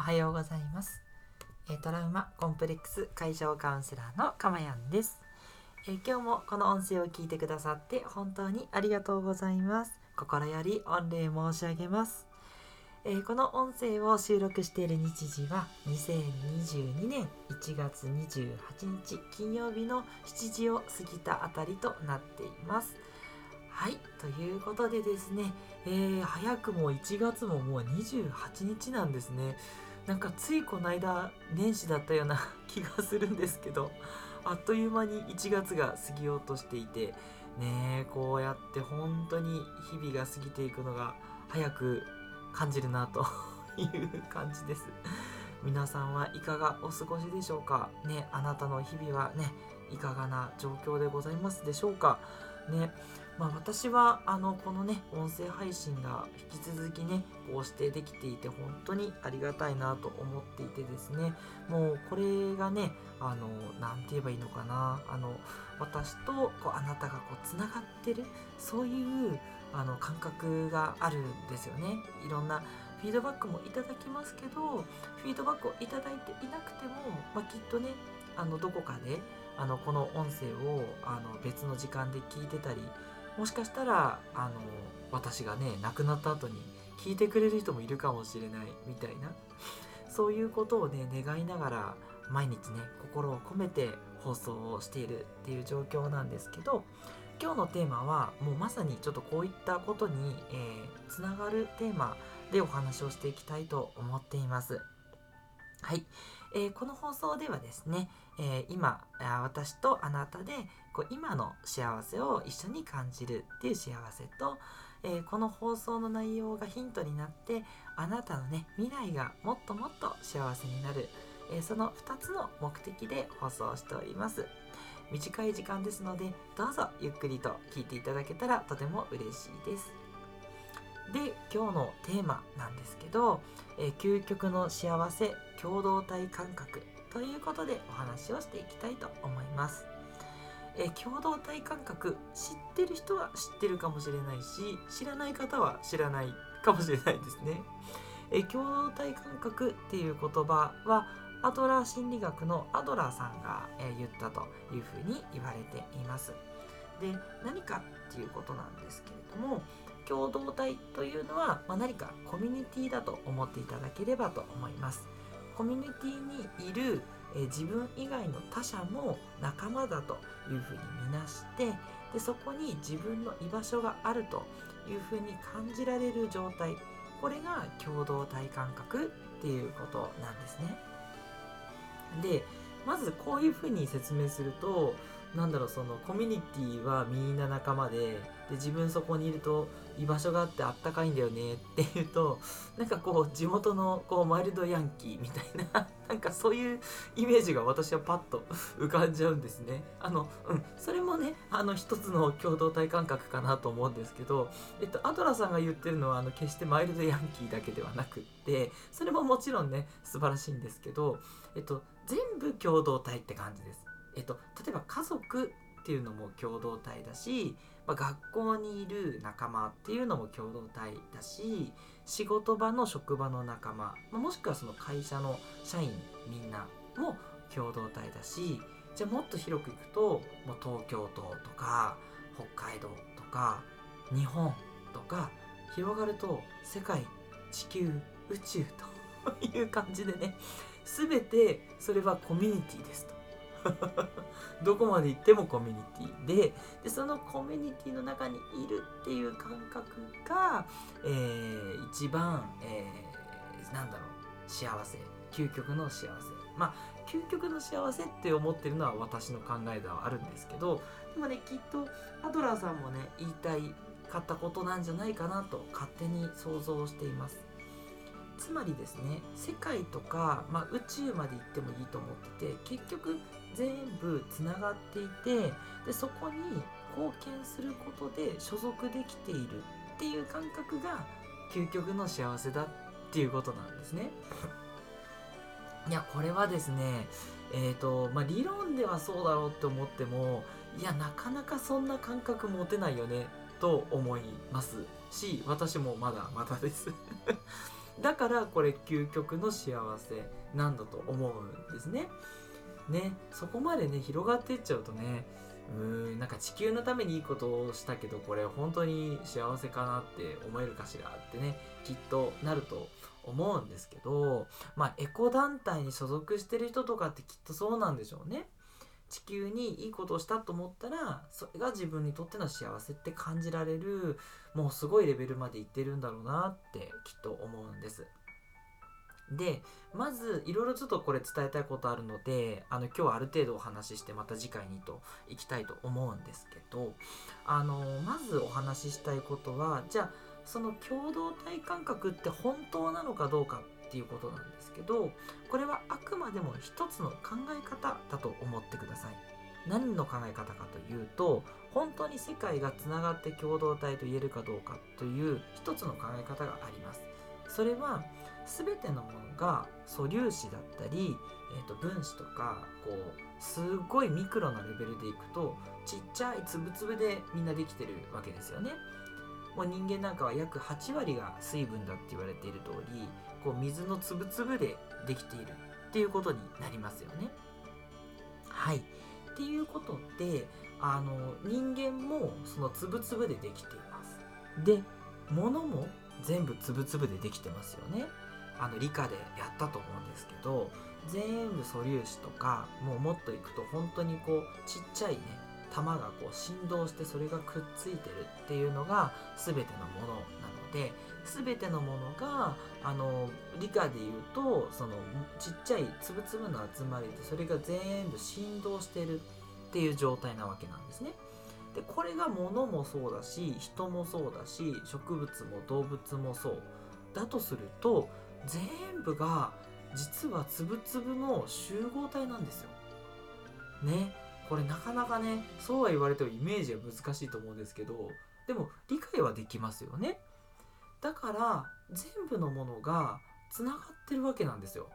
おはようございますえトラウマコンプレックス解消カウンセラーのかまやんですえ今日もこの音声を聞いてくださって本当にありがとうございます心より御礼申し上げますえー、この音声を収録している日時は2022年1月28日金曜日の7時を過ぎたあたりとなっています。はい、ということでですね、えー、早くも1月ももう28日なんですね。なんかついこの間年始だったような 気がするんですけど、あっという間に1月が過ぎようとしていて、ねこうやって本当に日々が過ぎていくのが早く感じるなと いう感じです。皆さんはいかがお過ごしでしょうか？ね、あなたの日々はね、いかがな状況でございますでしょうか？ね、まあ、私はあのこのね音声配信が引き続きねこうしてできていて本当にありがたいなと思っていてですねもうこれがねあの何て言えばいいのかなあの私とこうあなたがこうつながってるそういうあの感覚があるんですよね。いろんなフィードバックもいただきますけどフィードバックをいただいていなくても、まあ、きっとねあのどこかであのこの音声をあの別の時間で聞いてたりもしかしたらあの私がね亡くなった後に聞いてくれる人もいるかもしれないみたいなそういうことをね願いながら毎日ね心を込めて放送をしているっていう状況なんですけど今日のテーマはもうまさにちょっとこういったことに、えー、つながるテーマでお話をしていきたいと思っています。はい、えー、この放送ではですね、えー、今私とあなたでこう今の幸せを一緒に感じるっていう幸せと、えー、この放送の内容がヒントになってあなたのね未来がもっともっと幸せになる、えその2つの目的で放送しております。短い時間ですのでどうぞゆっくりと聞いていただけたらとても嬉しいです。で今日のテーマなんですけど、えー、究極の幸せ共同体感覚ということでお話をしていきたいと思います。えー、共同体感覚知ってる人は知ってるかもしれないし知らない方は知らないかもしれないですね。えー、共同体感覚っていう言葉はアドラー心理学のアドラーさんが、え言ったというふうに言われています。で何かっていうことなんですけれども共同体というのは、まあ、何かコミュニティだと思っていただければと思います。コミュニティにいる、え自分以外の他者も仲間だというふうに見なしてでそこに自分の居場所があるというふうに感じられる状態これが共同体感覚っていうことなんですね。でまずこういうふうに説明するとなんだろうそのコミュニティはみんな仲間でで自分そこにいると居場所があってあったかいんだよねっていうと なんかこう地元のこうマイルドヤンキーみたいな なんかそういうイメージが私はパッと浮かんじゃうんですね。あのうんそれもねあの一つの共同体感覚かなと思うんですけどえっとアドラさんが言ってるのはあの決してマイルドヤンキーだけではなくってそれももちろんね素晴らしいんですけどえっと全部共同体って感じです。えっと、例えば家族っていうのも共同体だし、まあ、学校にいる仲間っていうのも共同体だし仕事場の職場の仲間、まあ、もしくはその会社の社員みんなも共同体だしじゃあもっと広くいくともう東京都とか北海道とか日本とか広がると世界地球宇宙という感じでね全てそれはコミュニティですと。どこまで行ってもコミュニティ。ででそのコミュニティの中にいるっていう感覚が、えー、一番、えー、なんだろう。幸せ。究極の幸せ。まあ究極の幸せって思ってるのは私の考えではあるんですけどでもねきっとアドラーさんもね言いたいかったことなんじゃないかなと勝手に想像しています。つまりですね世界とか、まあ、宇宙まで行ってもいいと思ってて結局全部つながっていてでそこに貢献することで所属できているっていう感覚が究極の幸せだっていうことなんですね。いやこれはですねえーとまあ、理論ではそうだろうって思ってもいやなかなかそんな感覚持てないよねと思いますし私もまだまだですだからこれ究極の幸せなんだと思うんですね。ねそこまでね広がっていっちゃうとねうーんなんか地球のためにいいことをしたけどこれ本当に幸せかなって思えるかしらってねきっとなると思うんですけどまあエコ団体に所属してる人とかってきっとそうなんでしょうね。地球にいいことをしたと思ったらそれが自分にとっての幸せって感じられるもうすごいレベルまでいってるんだろうなってきっと思うんです。でまずいろいろちょっとこれ伝えたいことあるのであの今日はある程度お話ししてまた次回にといきたいと思うんですけどあのまずお話ししたいことはじゃあその共同体感覚って本当なのかどうかっていうことなんですけどこれはあくまでも一つの考え方だと思ってください。何の考え方かというと本当に世界がつながって共同体と言えるかどうかという一つの考え方があります。それは全てのものが素粒子だったり、えー、と分子とかこうすごいミクロなレベルでいくとちっちゃい粒々でみんなできてるわけですよね。もう人間なんかは約8割が水分だって言われている通りこう水の粒々でできているっていうことになりますよね。はい。っていうことであの人間もその粒々でできています。で物も全部粒々でできてますよね。あの理科でやったと思うんですけど全部素粒子とかもうもっといくと本当にこうちっちゃいね玉がこう振動してそれがくっついてるっていうのが全てのものなので全てのものがあの理科で言うとそのちっちゃい粒々の集まりでそれが全部振動してるっていう状態なわけなんですね。でこれが物もそうだし人もそうだし植物も動物もそうだとすると全部が実は粒々の集合体なんですよ。ねこれなかなかねそうは言われてもイメージは難しいと思うんですけどでも理解はできますよね。だから全部のものがつながってるわけなんですよ。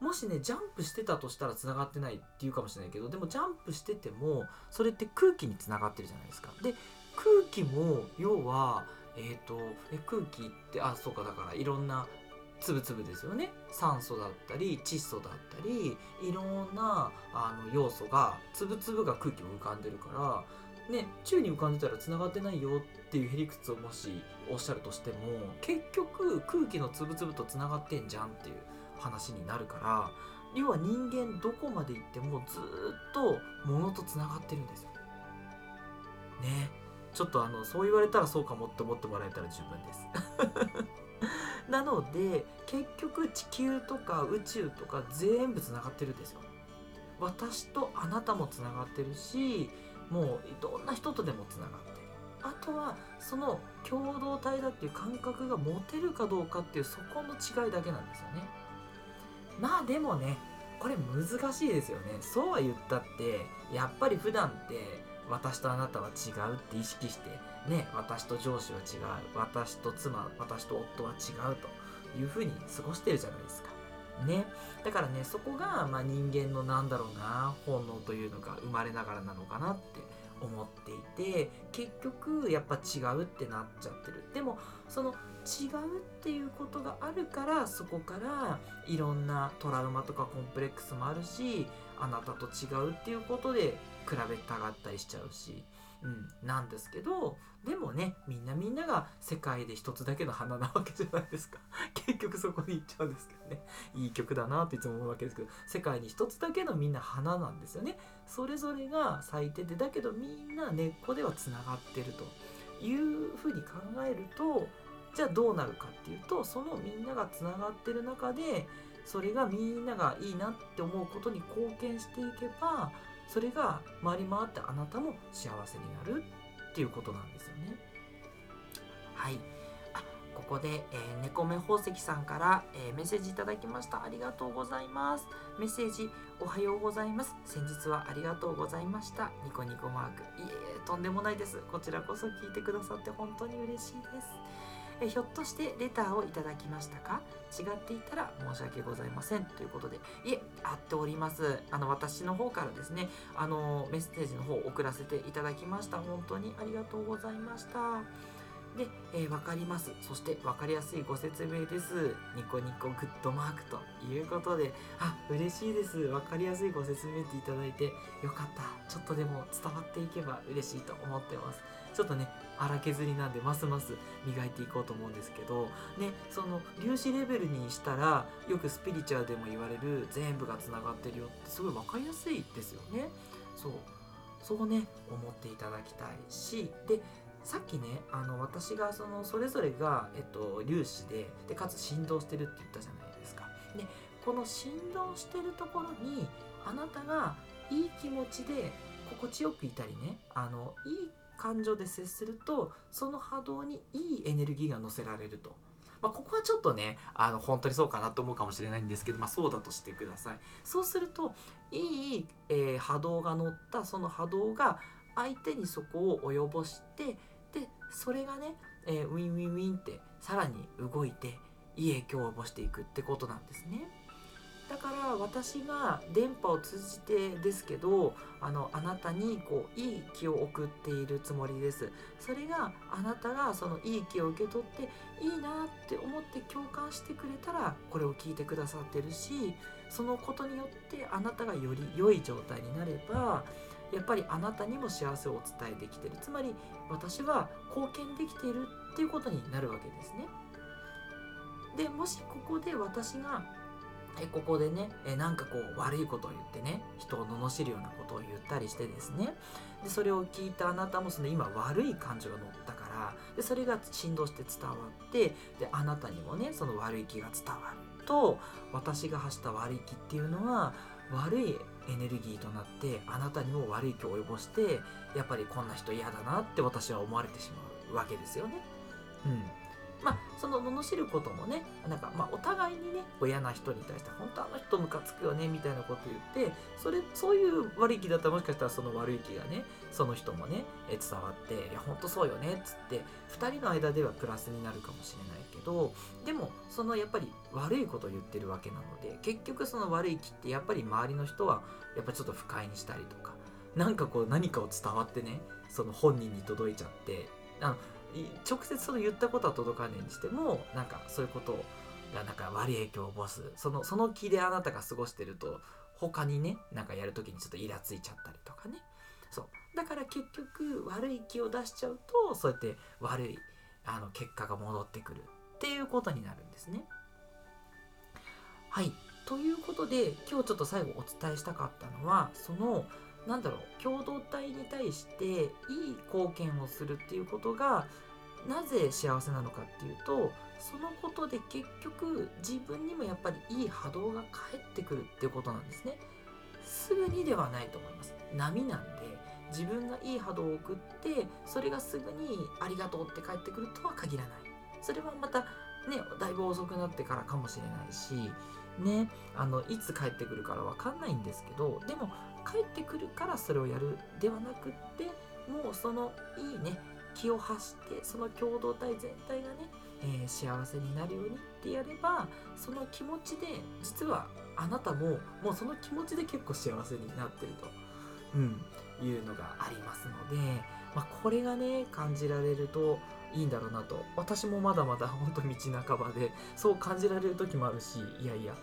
もしねジャンプしてたとしたらつながってないっていうかもしれないけどでもジャンプしててもそれって空気につながってるじゃないですか。で空気も要はえっ、ー、とえ空気ってあそうかだからいろんな粒々ですよね酸素だったり窒素だったりいろんなあの要素が粒々が空気を浮かんでるからね宙に浮かんでたらつながってないよっていうへりくつをもしおっしゃるとしても結局空気の粒々とつながってんじゃんっていう話になるから要は人間どこまで行ってもずっと物とつながってるんですよ。ねちょっとあのそう言われたらそうかもって思ってもらえたら十分です。なので結局地球とか宇宙とか全部つながってるんですよ。私とあなたもつながってるしもうどんな人とでもつながって。あとはその共同体だっていう感覚が持てるかどうかっていうそこの違いだけなんですよね。まあでもねこれ難しいですよね。そうは言ったってやっぱり普段って私とあなたは違うって意識してね私と上司は違う私と妻私と夫は違うというふうに過ごしてるじゃないですか。ね、だからねそこが、まあ、人間のなんだろうな本能というのが生まれながらなのかなって思っていて結局やっぱ違うってなっちゃってる。でもその違うっていうことがあるからそこからいろんなトラウマとかコンプレックスもあるしあなたと違うっていうことで比べたがったりしちゃうし、なんですけどでもねみんなみんなが世界で一つだけの花なわけじゃないですか。結局そこに行っちゃうんですけどね。いい曲だなっていつも思うわけですけど。世界に一つだけのみんな花なんですよね。それぞれが咲いててだけどみんな根っこではつながってると。いうふうに考えるとじゃあどうなるかっていうとそのみんながつながってる中でそれがみんながいいなって思うことに貢献していけばそれが回り回ってあなたも幸せになるっていうことなんですよね。はい。あここで、えー、猫目宝石さんから、えー、メッセージいただきました。ありがとうございます。メッセージおはようございます。先日はありがとうございました。ニコニコマーク。いえとんでもないです。こちらこそ聞いてくださって本当に嬉しいです。えひょっとしてレターをいただきましたか？違っていたら申し訳ございません。ということでいえ合っております。あの私の方からですねあのメッセージの方を送らせていただきました。本当にありがとうございました。で、えー、分かります。そして分かりやすいご説明です。ニコニコグッドマークということで。あ嬉しいです。分かりやすいご説明っていただいて。よかった。ちょっとでも伝わっていけば嬉しいと思ってます。ちょっとね荒削りなんでますます磨いていこうと思うんですけど。ねその粒子レベルにしたらよくスピリチュアルでも言われる全部がつながってるよってすごい分かりやすいですよね。そう。そうね思っていただきたいし。でさっきねあの私がそのそれぞれが、えっと、粒子ででかつ振動してるって言ったじゃないですか。でこの振動してるところにあなたがいい気持ちで心地よくいたりねあのいい感情で接するとその波動にいいエネルギーが乗せられると。まあ、ここはちょっとねあの本当にそうかなと思うかもしれないんですけど、まあ、そうだとしてくださいそうするといい、えー、波動が乗ったその波動が相手にそこを及ぼしてそれがね、えー、ウィンウィンウィンってさらに動いていい影響を及ぼしていくってことなんですね。だから私が電波を通じてですけどあのあなたにこういい気を送っているつもりですそれがあなたがそのいい気を受け取っていいなって思って共感してくれたらこれを聞いてくださってるしそのことによってあなたがより良い状態になればやっぱりあなたにも幸せをお伝えできてるつまり私は貢献できているっていうことになるわけですね。でもしここで私がえここでねえなんかこう悪いことを言ってね人を罵るようなことを言ったりしてですねでそれを聞いたあなたもその今悪い感情が乗ったからでそれが振動して伝わってであなたにもねその悪い気が伝わると私が発した悪い気っていうのは悪いエネルギーとなってあなたにも悪い気を及ぼしてやっぱりこんな人嫌だなって私は思われてしまうわけですよね。うんまあ、その罵ることもね、なんか、まあ、お互いにね、嫌な人に対して、本当あの人ムカつくよね、みたいなこと言って、それ、そういう悪い気だったら、もしかしたらその悪い気がね、その人もね、伝わって、いや、本当そうよねっ、つって、2人の間ではプラスになるかもしれないけど、でも、そのやっぱり悪いことを言ってるわけなので、結局その悪い気って、やっぱり周りの人は、やっぱちょっと不快にしたりとか、なんかこう何かを伝わってね、その本人に届いちゃって、あの直接その言ったことは届かねえにしてもなんかそういうことがなんか悪い影響を及ぼす。そのその気であなたが過ごしてると他にねなんかやる時にちょっとイラついちゃったりとかね。そう。だから結局悪い気を出しちゃうとそうやって悪いあの結果が戻ってくるっていうことになるんですね。はい。ということで今日ちょっと最後お伝えしたかったのはそのなんだろう共同体に対していい貢献をするっていうことがなぜ幸せなのかっていうとそのことで結局自分にもやっぱりいい波動が返ってくるっていうことなんですね。すぐにではないと思います。波なんで自分がいい波動を送ってそれがすぐにありがとうって返ってくるとは限らない。それはまたねだいぶ遅くなってからかもしれないしねあのいつ帰ってくるから分かんないんですけどでも帰ってくるからそれをやるではなくってもうそのいいね気を発してその共同体全体がね、えー、幸せになるようにってやればその気持ちで実はあなたももうその気持ちで結構幸せになってると、うん、いうのがありますので、まあ、これがね感じられるといいんだろうなと。私もまだまだ本当道半ばでそう感じられる時もあるしいやいや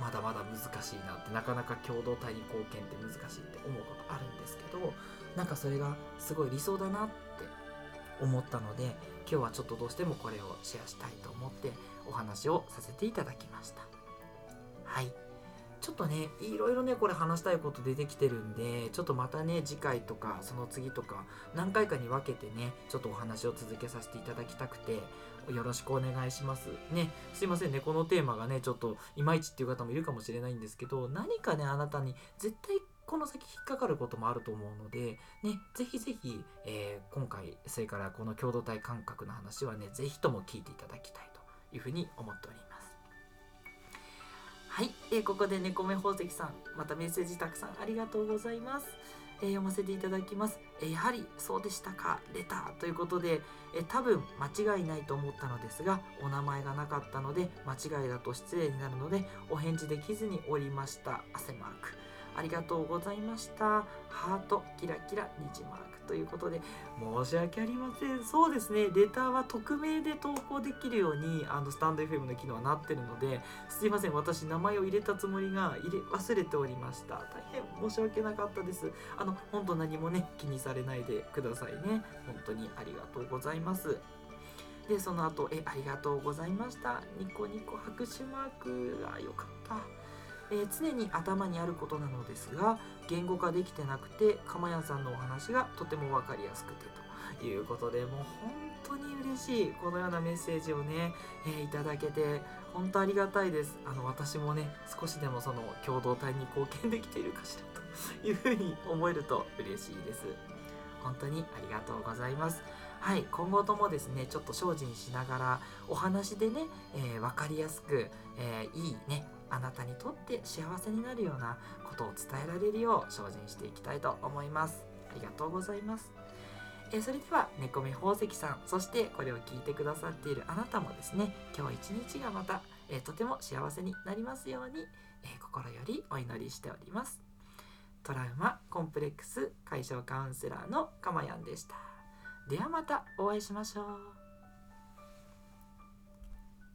まだまだ難しいなってなかなか共同体に貢献って難しいって思うことあるんですけどなんかそれがすごい理想だなって思ったので今日はちょっとどうしてもこれをシェアしたいと思ってお話をさせていただきました。はい。ちょっとねいろいろねこれ話したいこと出てきてるんでちょっとまたね次回とかその次とか何回かに分けてねちょっとお話を続けさせていただきたくてよろしくお願いしますねすいませんねこのテーマがねちょっといまいちっていう方もいるかもしれないんですけど何かねあなたに絶対この先引っかかることもあると思うので、ね、ぜひぜひ、えー、今回、それからこの共同体感覚の話はね、ぜひとも聞いていただきたいというふうに思っております。はい、えー、ここで猫目宝石さん、またメッセージたくさんありがとうございます。えー、読ませていただきます。えー、やはりそうでしたか、レターということで、え多分間違いないと思ったのですが、お名前がなかったので、間違いだと失礼になるので、お返事できずにおりました。汗マーク。ありがとうございました。ハートキラキラ虹マークということで申し訳ありません。そうですね。レターは匿名で投稿できるようにあのスタンド FM の機能はなってるのですいません。私名前を入れたつもりが入れ忘れておりました。大変申し訳なかったです。あの本当何もね気にされないでくださいね。本当にありがとうございます。でその後えありがとうございました。ニコニコ拍手マーク。が良かった。えー、常に頭にあることなのですが言語化できてなくてかまやんさんのお話がとても分かりやすくてということでもう本当に嬉しいこのようなメッセージをね、えー、いただけて本当ありがたいです。あの私もね少しでもその共同体に貢献できているかしらというふうに思えると嬉しいです。本当にありがとうございます。はい、今後ともですね、ちょっと精進しながら、お話でね、えー、分かりやすく、えー、いいね、あなたにとって幸せになるようなことを伝えられるよう精進していきたいと思います。ありがとうございます。えそれでは、猫目宝石さん、そしてこれを聞いてくださっているあなたもですね、今日一日がまた、えとても幸せになりますように、え心よりお祈りしております。トラウマコンプレックス解消カウンセラーのかまやんでした。ではまたお会いしましょう。